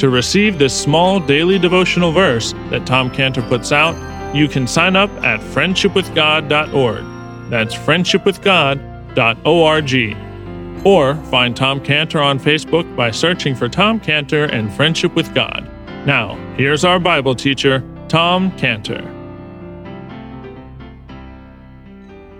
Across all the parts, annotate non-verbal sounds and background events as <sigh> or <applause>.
To receive this small daily devotional verse that Tom Cantor puts out, you can sign up at friendshipwithgod.org. That's friendshipwithgod.org. Or find Tom Cantor on Facebook by searching for Tom Cantor and Friendship with God. Now, here's our Bible teacher, Tom Cantor.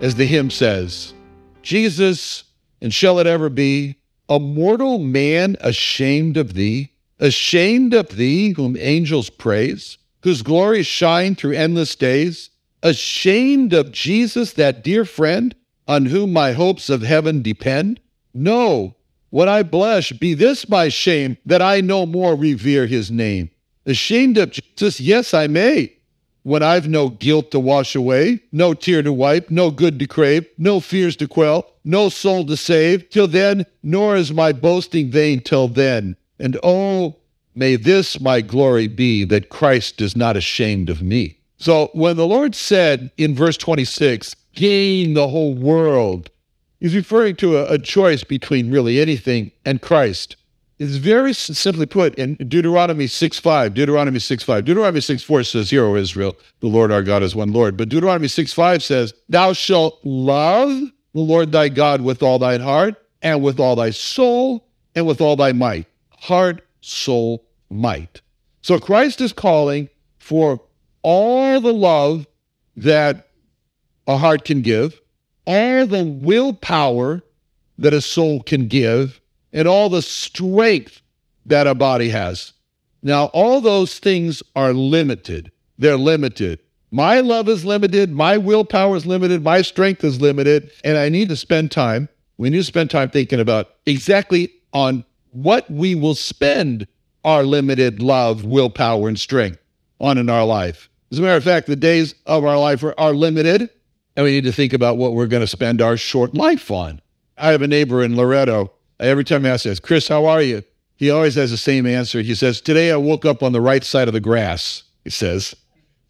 As the hymn says, Jesus, and shall it ever be, a mortal man ashamed of thee, ashamed of thee whom angels praise, whose glories shine through endless days, ashamed of Jesus, that dear friend, on whom my hopes of heaven depend? No, when I blush, be this my shame, that I no more revere his name. Ashamed of Jesus, yes, I may, when I've no guilt to wash away, no tear to wipe, no good to crave, no fears to quell, no soul to save, till then, nor is my boasting vain till then. And oh, may this my glory be, that Christ is not ashamed of me. So when the Lord said in verse 26, gain the whole world, he's referring to a, a choice between really anything and Christ. It's very simply put in Deuteronomy 6.5, Deuteronomy 6.5. Deuteronomy 6.4 says, Hear, O Israel, the Lord our God is one Lord. But Deuteronomy 6.5 says, Thou shalt love the Lord thy God with all thine heart, and with all thy soul, and with all thy might. Heart, soul, might. So Christ is calling for all the love that a heart can give, all the willpower that a soul can give, and all the strength that a body has. Now, all those things are limited. They're limited. My love is limited. My willpower is limited. My strength is limited. And I need to spend time. We need to spend time thinking about exactly on what we will spend our limited love, willpower, and strength on in our life. As a matter of fact, the days of our life are, are limited, and we need to think about what we're going to spend our short life on. I have a neighbor in Loretto Every time I ask this, Chris, how are you? He always has the same answer. He says, Today I woke up on the right side of the grass, he says.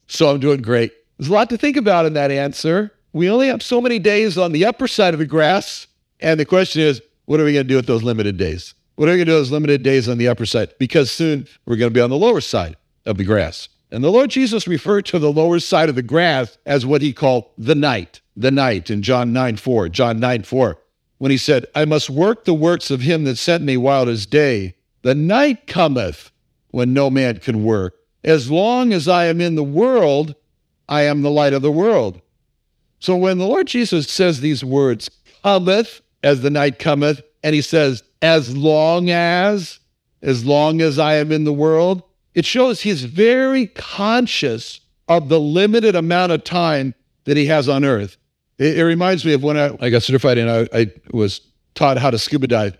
So I'm doing great. There's a lot to think about in that answer. We only have so many days on the upper side of the grass. And the question is, what are we going to do with those limited days? What are we going to do those limited days on the upper side? Because soon we're going to be on the lower side of the grass. And the Lord Jesus referred to the lower side of the grass as what he called the night, the night in John 9 4. John 9 4 when he said, I must work the works of him that sent me while it is day. The night cometh when no man can work. As long as I am in the world, I am the light of the world. So when the Lord Jesus says these words, cometh as the night cometh, and he says, as long as, as long as I am in the world, it shows he's very conscious of the limited amount of time that he has on earth. It, it reminds me of when I, I got certified and I, I was taught how to scuba dive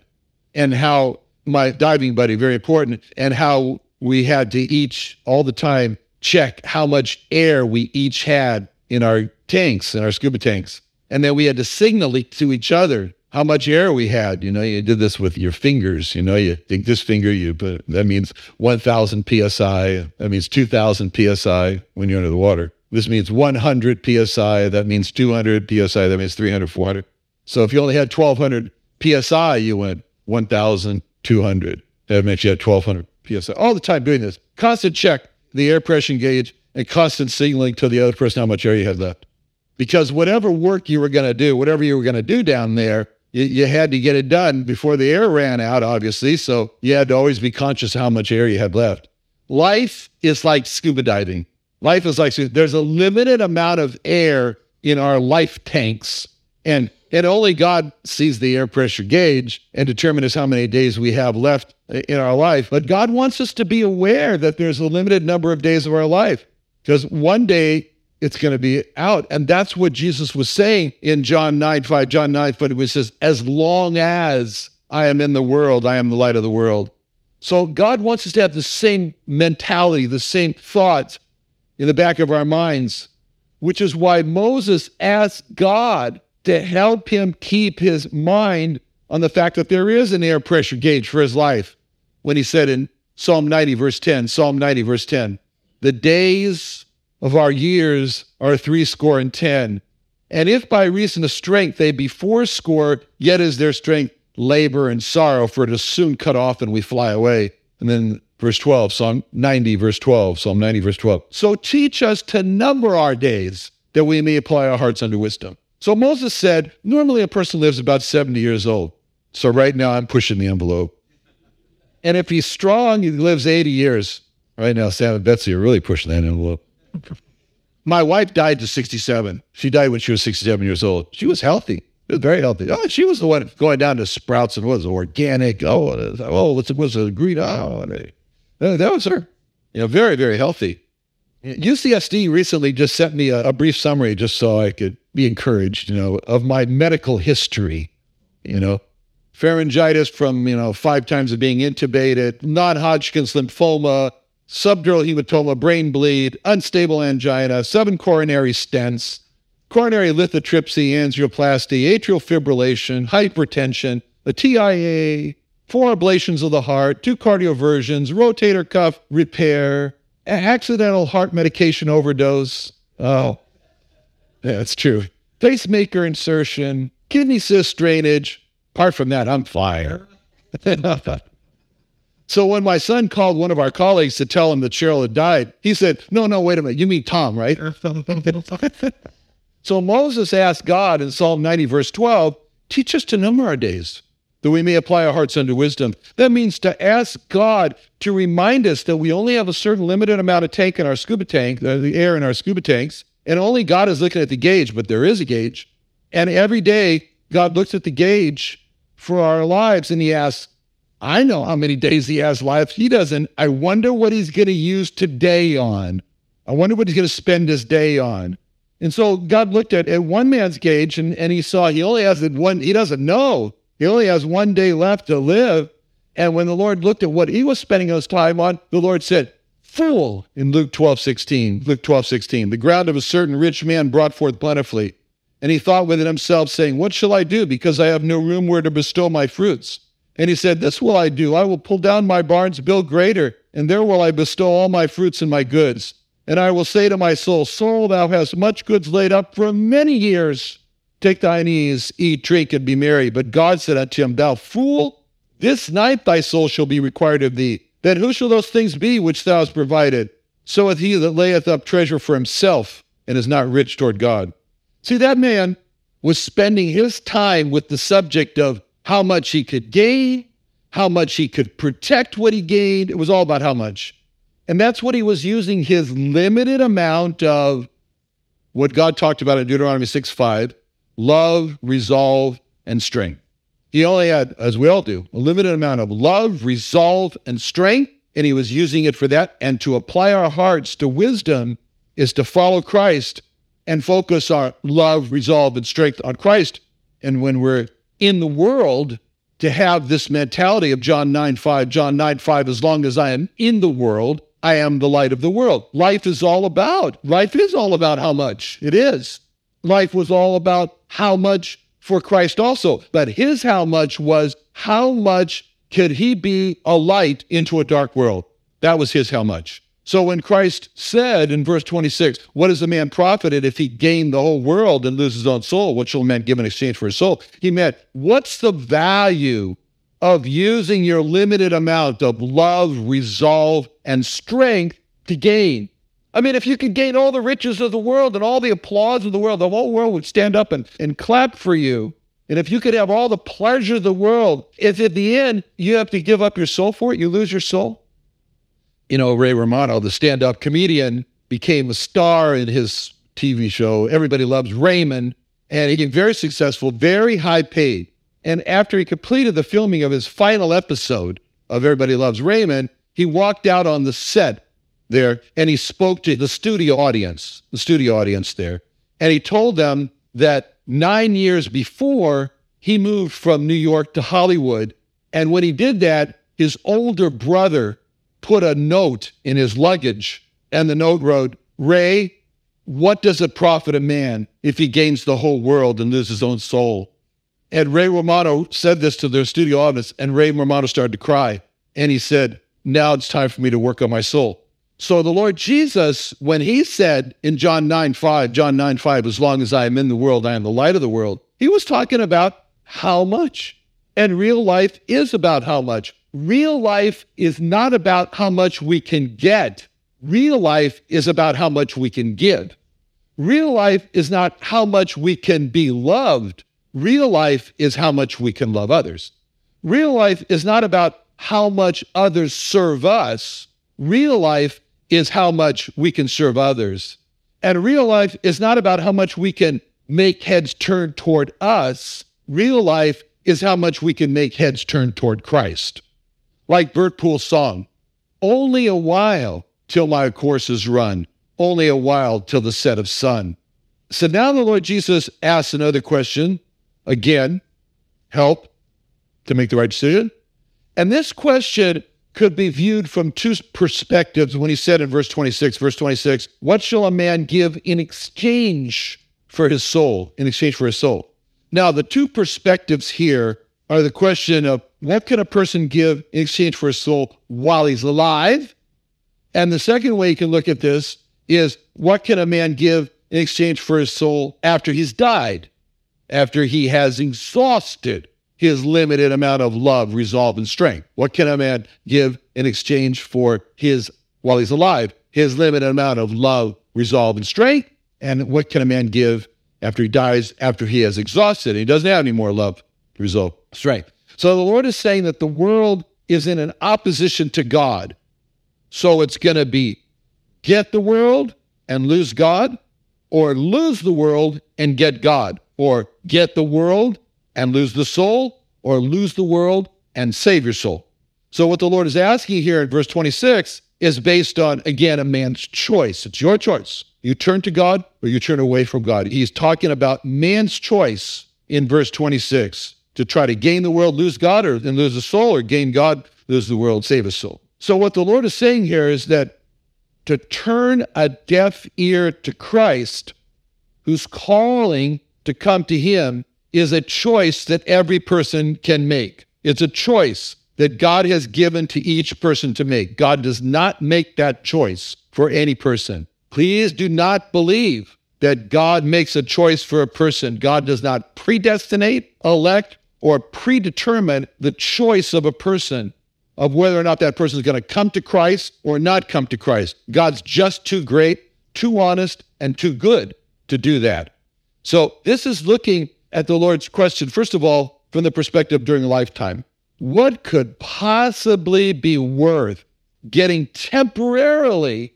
and how my diving buddy, very important, and how we had to each all the time check how much air we each had in our tanks, in our scuba tanks. And then we had to signal to each other how much air we had. You know, you did this with your fingers. You know, you think this finger, you put that means 1,000 psi. That means 2,000 psi when you're under the water. This means 100 psi. That means 200 psi. That means 300, 400. So if you only had 1200 psi, you went 1200. That makes you had 1200 psi. All the time doing this. Constant check the air pressure gauge and constant signaling to the other person how much air you had left. Because whatever work you were going to do, whatever you were going to do down there, you, you, had to get it done before the air ran out, obviously. So you had to always be conscious how much air you had left. Life is like scuba diving. Life is like there's a limited amount of air in our life tanks, and and only God sees the air pressure gauge and determines how many days we have left in our life. But God wants us to be aware that there's a limited number of days of our life because one day it's going to be out. And that's what Jesus was saying in John 9 5, John 9 5, he says, As long as I am in the world, I am the light of the world. So God wants us to have the same mentality, the same thoughts in the back of our minds, which is why Moses asked God to help him keep his mind on the fact that there is an air pressure gauge for his life when he said in Psalm 90, verse 10, Psalm 90, verse 10, the days of our years are three score and ten. And if by reason of strength they be fourscore, yet is their strength labor and sorrow, for it is soon cut off and we fly away. And then verse 12, Psalm 90, verse 12, Psalm 90, verse 12. So teach us to number our days that we may apply our hearts unto wisdom. So Moses said, normally a person lives about 70 years old. So right now I'm pushing the envelope. And if he's strong, he lives 80 years. Right now, Sam and Betsy are really pushing that envelope. My wife died to 67. She died when she was 67 years old. She was healthy. She was very healthy. Oh, she was the one going down to Sprouts and was organic. Oh, oh, it was a green. Oh, uh, that was her. You know, very, very healthy. UCSD recently just sent me a, a brief summary just so I could be encouraged, you know, of my medical history. You know, pharyngitis from, you know, five times of being intubated, non Hodgkin's lymphoma, subdural hematoma, brain bleed, unstable angina, seven coronary stents, coronary lithotripsy, angioplasty, atrial fibrillation, hypertension, a TIA, four ablations of the heart, two cardioversions, rotator cuff repair, accidental heart medication overdose. Oh, yeah, that's true. Pacemaker insertion, kidney cyst drainage. Apart from that, I'm fine. <laughs> So when my son called one of our colleagues to tell him that Cheryl had died, he said, No, no, wait a minute. You mean Tom, right? <laughs> so Moses asked God in Psalm 90, verse 12, Teach us to number our days, that we may apply our hearts unto wisdom. That means to ask God to remind us that we only have a certain limited amount of tank in our scuba tank, uh, the air in our scuba tanks, and only God is looking at the gauge, but there is a gauge. And every day, God looks at the gauge for our lives and he asks, I know how many days he has left. He doesn't. I wonder what he's going to use today on. I wonder what he's going to spend his day on. And so God looked at, at one man's gauge and, and he saw he only has one, he doesn't know. He only has one day left to live. And when the Lord looked at what he was spending his time on, the Lord said, Fool, in Luke 12, 16. Luke 12, 16. The ground of a certain rich man brought forth plentifully. And he thought within himself, saying, What shall I do? Because I have no room where to bestow my fruits. And he said, This will I do. I will pull down my barns, build greater, and there will I bestow all my fruits and my goods. And I will say to my soul, Soul, thou hast much goods laid up for many years. Take thine ease, eat, drink, and be merry. But God said unto him, Thou fool, this night thy soul shall be required of thee. Then who shall those things be which thou hast provided? So is he that layeth up treasure for himself and is not rich toward God. See, that man was spending his time with the subject of how much he could gain, how much he could protect what he gained. It was all about how much. And that's what he was using his limited amount of what God talked about in Deuteronomy 6 5 love, resolve, and strength. He only had, as we all do, a limited amount of love, resolve, and strength, and he was using it for that. And to apply our hearts to wisdom is to follow Christ and focus our love, resolve, and strength on Christ. And when we're in the world to have this mentality of John 9 5, John 9 5, as long as I am in the world, I am the light of the world. Life is all about, life is all about how much. It is. Life was all about how much for Christ also. But his how much was how much could he be a light into a dark world? That was his how much. So when Christ said in verse 26, What is a man profited if he gain the whole world and lose his own soul? What shall a man give in exchange for his soul? He meant, What's the value of using your limited amount of love, resolve, and strength to gain? I mean, if you could gain all the riches of the world and all the applause of the world, the whole world would stand up and, and clap for you. And if you could have all the pleasure of the world, if at the end you have to give up your soul for it, you lose your soul. You know, Ray Romano, the stand up comedian, became a star in his TV show. Everybody loves Raymond. And he became very successful, very high paid. And after he completed the filming of his final episode of Everybody Loves Raymond, he walked out on the set there and he spoke to the studio audience, the studio audience there. And he told them that nine years before, he moved from New York to Hollywood. And when he did that, his older brother put a note in his luggage. And the note wrote, Ray, what does it profit a man if he gains the whole world and loses his own soul? And Ray Romano said this to their studio audience, and Ray Romano started to cry. And he said, Now it's time for me to work on my soul. So the Lord Jesus, when he said in John 9 5, John 9 5, as long as I am in the world, I am the light of the world, he was talking about how much. And real life is about how much. Real life is not about how much we can get. Real life is about how much we can give. Real life is not how much we can be loved. Real life is how much we can love others. Real life is not about how much others serve us. Real life is how much we can serve others. And real life is not about how much we can make heads turn toward us. Real life is how much we can make heads turn toward Christ. Like Bert Poole's song, only a while till my course is run, only a while till the set of sun. So now the Lord Jesus asks another question again, help to make the right decision. And this question could be viewed from two perspectives when he said in verse 26, verse 26, what shall a man give in exchange for his soul, in exchange for his soul? Now, the two perspectives here are the question of what can a person give in exchange for his soul while he's alive? And the second way you can look at this is what can a man give in exchange for his soul after he's died, after he has exhausted his limited amount of love, resolve, and strength? What can a man give in exchange for his, while he's alive, his limited amount of love, resolve, and strength? And what can a man give after he dies, after he has exhausted? And he doesn't have any more love, resolve, strength. So the Lord is saying that the world is in an opposition to God. So it's going to be get the world and lose God, or lose the world and get God, or get the world and lose the soul, or lose the world and save your soul. So, what the Lord is asking here in verse 26 is based on, again, a man's choice. It's your choice. You turn to God or you turn away from God. He's talking about man's choice in verse 26 to try to gain the world, lose God, or and lose the soul, or gain God, lose the world, save a soul. So, what the Lord is saying here is that to turn a deaf ear to Christ, who's calling to come to Him, is a choice that every person can make. It's a choice that God has given to each person to make. God does not make that choice for any person. Please do not believe that God makes a choice for a person. God does not predestinate, elect, or predetermine the choice of a person of whether or not that person is going to come to Christ or not come to Christ. God's just too great, too honest, and too good to do that. So this is looking at the Lord's question, first of all, from the perspective during a lifetime. What could possibly be worth getting temporarily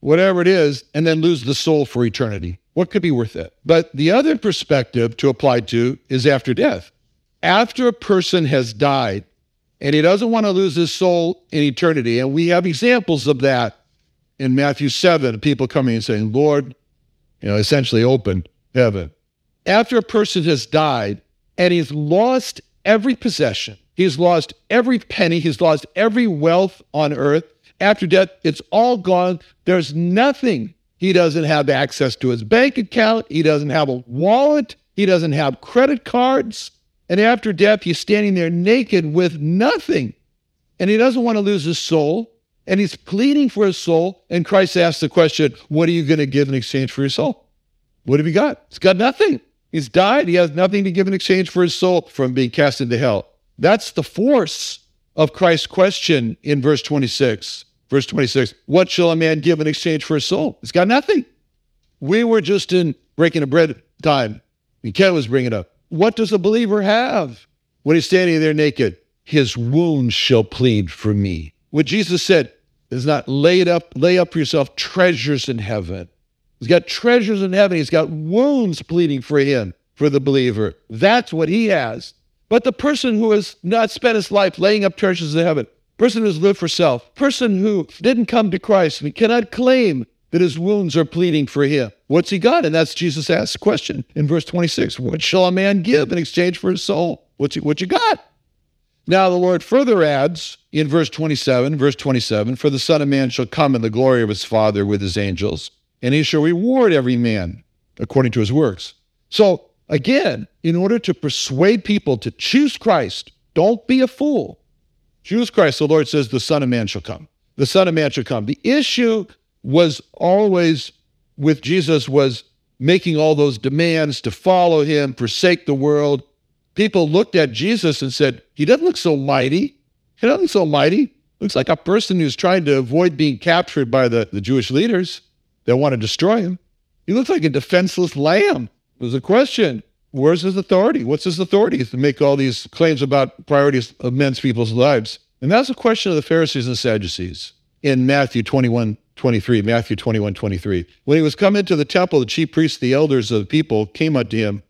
whatever it is and then lose the soul for eternity? What could be worth it? But the other perspective to apply to is after death. After a person has died and he doesn't want to lose his soul in eternity, and we have examples of that in Matthew 7, people coming and saying, Lord, you know, essentially open heaven after a person has died and he's lost every possession, he's lost every penny, he's lost every wealth on earth, after death, it's all gone. There's nothing. He doesn't have access to his bank account, he doesn't have a wallet, he doesn't have credit cards. And after death, he's standing there naked with nothing. And he doesn't want to lose his soul. and he's pleading for his soul. And Christ asks the question, What are you going to give in exchange for your soul? What have you got? He's got nothing. He's died. He has nothing to give in exchange for his soul from being cast into hell. That's the force of Christ's question in verse 26. Verse 26 What shall a man give in exchange for his soul? He's got nothing. We were just in breaking a bread time. And Ken was bringing up. What does a believer have when he's standing there naked? His wounds shall plead for me. What Jesus said is not laid up, lay up for yourself treasures in heaven. He's got treasures in heaven. He's got wounds pleading for him, for the believer. That's what he has. But the person who has not spent his life laying up treasures in heaven, person who's lived for self, person who didn't come to Christ and cannot claim that his wounds are pleading for him. What's he got? And that's Jesus asked the question in verse 26. What shall a man give in exchange for his soul? What's he, what you got? Now the Lord further adds in verse 27, verse 27, for the Son of Man shall come in the glory of his Father with his angels and he shall reward every man according to his works. So, again, in order to persuade people to choose Christ, don't be a fool. Choose Christ. The Lord says, The Son of Man shall come. The Son of Man shall come. The issue was always with Jesus was making all those demands to follow him, forsake the world. People looked at Jesus and said, He doesn't look so mighty. He doesn't look so mighty. Looks like a person who's trying to avoid being captured by the, the Jewish leaders. They'll want to destroy him. He looks like a defenseless lamb. There's a question. Where's his authority? What's his authority to make all these claims about priorities of men's people's lives? And that's a question of the Pharisees and Sadducees in Matthew 21, 23. Matthew 21, 23. When he was come into the temple, the chief priests, the elders of the people came unto him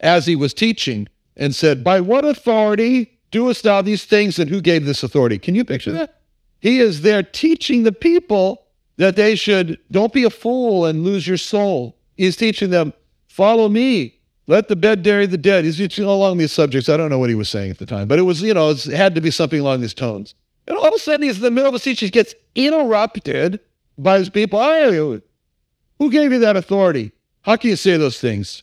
as he was teaching and said, By what authority doest thou these things? And who gave this authority? Can you picture that? He is there teaching the people that they should don't be a fool and lose your soul. He's teaching them, follow me. Let the dead bury the dead. He's teaching along these subjects. I don't know what he was saying at the time, but it was, you know, it had to be something along these tones. And all of a sudden, he's in the middle of a speech. He gets interrupted by his people. who gave you that authority? How can you say those things?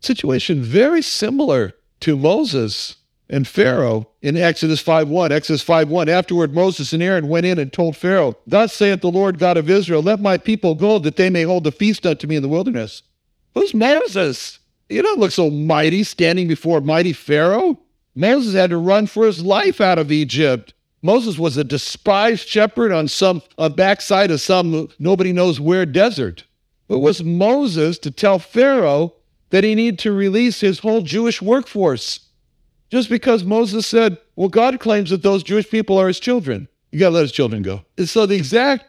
Situation very similar to Moses and Pharaoh in Exodus 5.1. Exodus 5.1. Afterward, Moses and Aaron went in and told Pharaoh, Thus saith the Lord God of Israel, Let my people go, that they may hold a feast unto me in the wilderness. Who's Moses? You don't look so mighty standing before mighty Pharaoh. Moses had to run for his life out of Egypt. Moses was a despised shepherd on some a backside of some nobody knows where desert. It was Moses to tell Pharaoh that he needed to release his whole Jewish workforce just because Moses said, well, God claims that those Jewish people are his children. You got to let his children go. And so the exact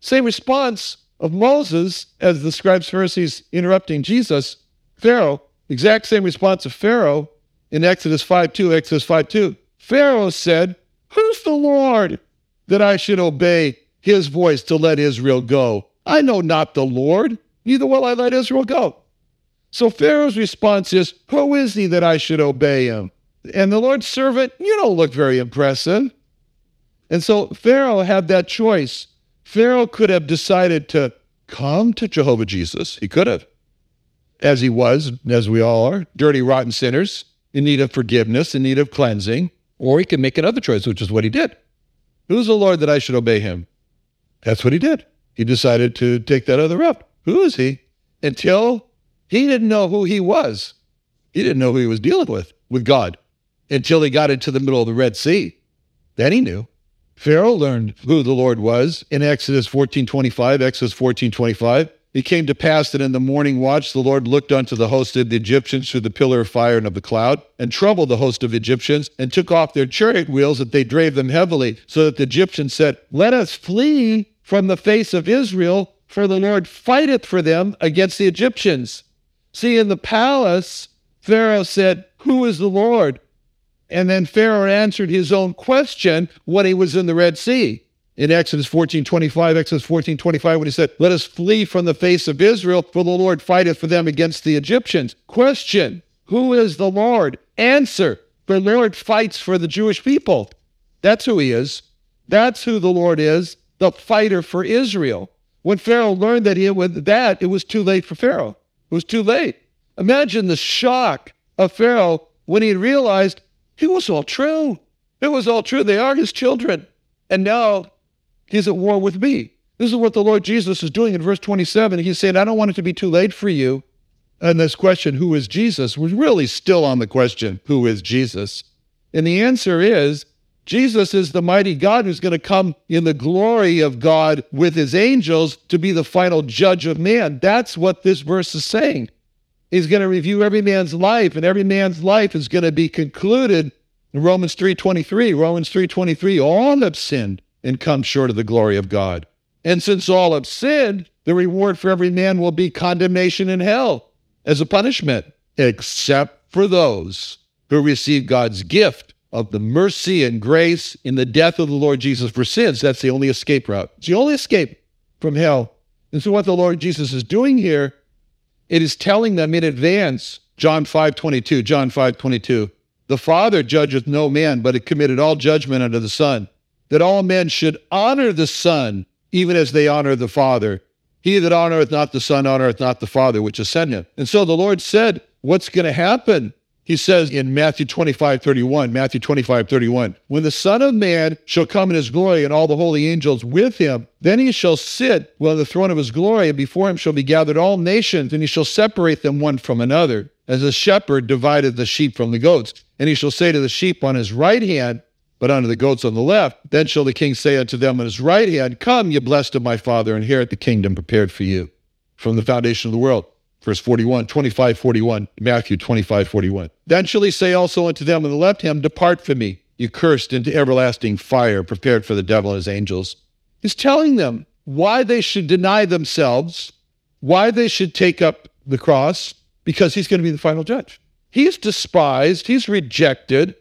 same response of Moses as the scribes, Pharisees interrupting Jesus, Pharaoh, exact same response of Pharaoh in Exodus 5 2, Exodus 5 2. Pharaoh said, Who's the Lord that I should obey his voice to let Israel go? I know not the Lord, neither will I let Israel go. So Pharaoh's response is, Who is he that I should obey him? And the Lord's servant, you don't look very impressive. And so Pharaoh had that choice. Pharaoh could have decided to come to Jehovah Jesus. He could have, as he was, as we all are, dirty, rotten sinners in need of forgiveness, in need of cleansing. Or he could make another choice, which is what he did. Who's the Lord that I should obey him? That's what he did. He decided to take that other route. Who is he? Until he didn't know who he was. He didn't know who he was dealing with, with God until he got into the middle of the Red Sea. Then he knew. Pharaoh learned who the Lord was in Exodus 14:25, Exodus 14:25. It came to pass that in the morning watch the Lord looked unto the host of the Egyptians through the pillar of fire and of the cloud, and troubled the host of Egyptians, and took off their chariot wheels that they drave them heavily, so that the Egyptians said, Let us flee from the face of Israel, for the Lord fighteth for them against the Egyptians. See, in the palace, Pharaoh said, Who is the Lord? And then Pharaoh answered his own question when he was in the Red Sea. In Exodus 14 25, Exodus 14 25, when he said, Let us flee from the face of Israel, for the Lord fighteth for them against the Egyptians. Question Who is the Lord? Answer The Lord fights for the Jewish people. That's who he is. That's who the Lord is, the fighter for Israel. When Pharaoh learned that he with that, it was too late for Pharaoh. It was too late. Imagine the shock of Pharaoh when he realized it was all true. It was all true. They are his children. And now He's at war with me. This is what the Lord Jesus is doing in verse 27. He's saying, I don't want it to be too late for you. And this question, who is Jesus, was really still on the question, who is Jesus? And the answer is, Jesus is the mighty God who's going to come in the glory of God with his angels to be the final judge of man. That's what this verse is saying. He's going to review every man's life, and every man's life is going to be concluded in Romans 3.23. Romans 3.23, all have sinned and come short of the glory of God. And since all have sinned, the reward for every man will be condemnation in hell as a punishment, except for those who receive God's gift of the mercy and grace in the death of the Lord Jesus for sins. That's the only escape route. It's the only escape from hell. And so what the Lord Jesus is doing here, it is telling them in advance, John 5 22, John 5 22, the Father judgeth no man, but it committed all judgment unto the Son, that all men should honor the Son, even as they honor the Father. He that honoreth not the Son honoreth not the Father which has sent him. And so the Lord said, What's going to happen? He says in Matthew 25, 31, Matthew 25, 31, when the Son of Man shall come in his glory and all the holy angels with him, then he shall sit on the throne of his glory, and before him shall be gathered all nations, and he shall separate them one from another, as a shepherd divided the sheep from the goats. And he shall say to the sheep on his right hand, but unto the goats on the left, then shall the king say unto them on his right hand, Come, ye blessed of my Father, inherit the kingdom prepared for you from the foundation of the world verse 41, 25, 41, Matthew 25, 41. Then shall he say also unto them on the left hand, Depart from me, you cursed, into everlasting fire, prepared for the devil and his angels. He's telling them why they should deny themselves, why they should take up the cross, because he's going to be the final judge. He's despised, he's rejected.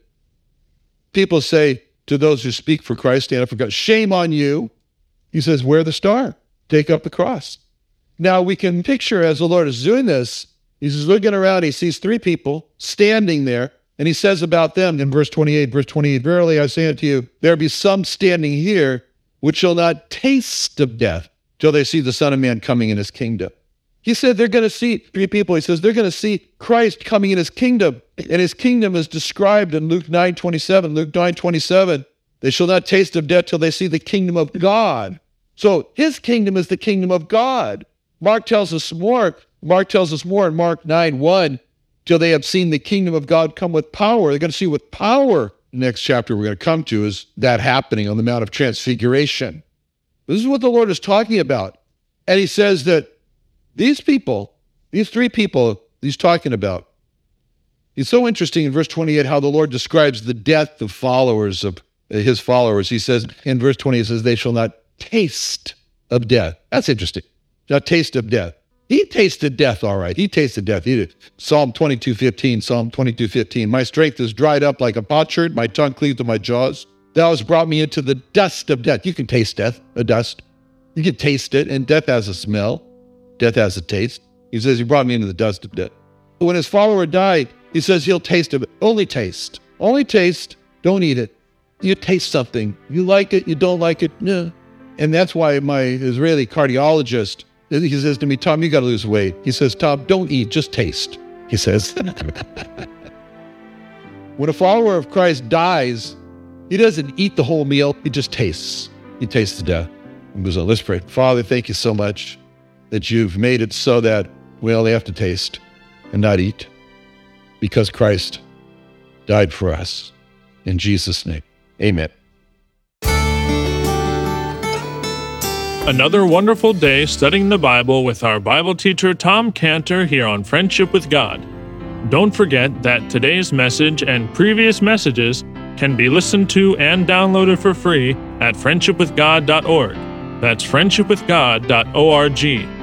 People say to those who speak for Christ, stand up for God, shame on you. He says, Wear the star, take up the cross. Now we can picture as the Lord is doing this, he's looking around, he sees three people standing there, and he says about them in verse 28, verse 28, Verily I say unto you, there be some standing here which shall not taste of death till they see the Son of Man coming in his kingdom. He said they're going to see three people. He says they're going to see Christ coming in his kingdom. And his kingdom is described in Luke 9 27. Luke 9 27. They shall not taste of death till they see the kingdom of God. So his kingdom is the kingdom of God. Mark tells us more. Mark tells us more in Mark 9 1 till they have seen the kingdom of God come with power. They're going to see with power. Next chapter we're going to come to is that happening on the Mount of Transfiguration. This is what the Lord is talking about. And he says that these people, these three people he's talking about, it's so interesting in verse 28 how the Lord describes the death of followers of uh, his followers. He says in verse 20, he says, They shall not taste of death. That's interesting a taste of death. He tasted death, all right. He tasted death. He did. Psalm 22, 15, Psalm 22, 15. My strength is dried up like a potsherd. My tongue cleaved to my jaws. Thou hast brought me into the dust of death. You can taste death, a dust. You can taste it, and death has a smell. Death has a taste. He says, He brought me into the dust of death. But when his follower died, he says he'll taste of it. Only taste. Only taste. Don't eat it. You taste something. You like it, you don't like it. No. And that's why my Israeli cardiologist he says to me, Tom, you got to lose weight. He says, Tom, don't eat, just taste. He says, <laughs> when a follower of Christ dies, he doesn't eat the whole meal, he just tastes. He tastes the death. He goes on, let's pray. Father, thank you so much that you've made it so that we only have to taste and not eat because Christ died for us. In Jesus' name, amen. Another wonderful day studying the Bible with our Bible teacher Tom Cantor here on Friendship with God. Don't forget that today's message and previous messages can be listened to and downloaded for free at friendshipwithgod.org. That's friendshipwithgod.org.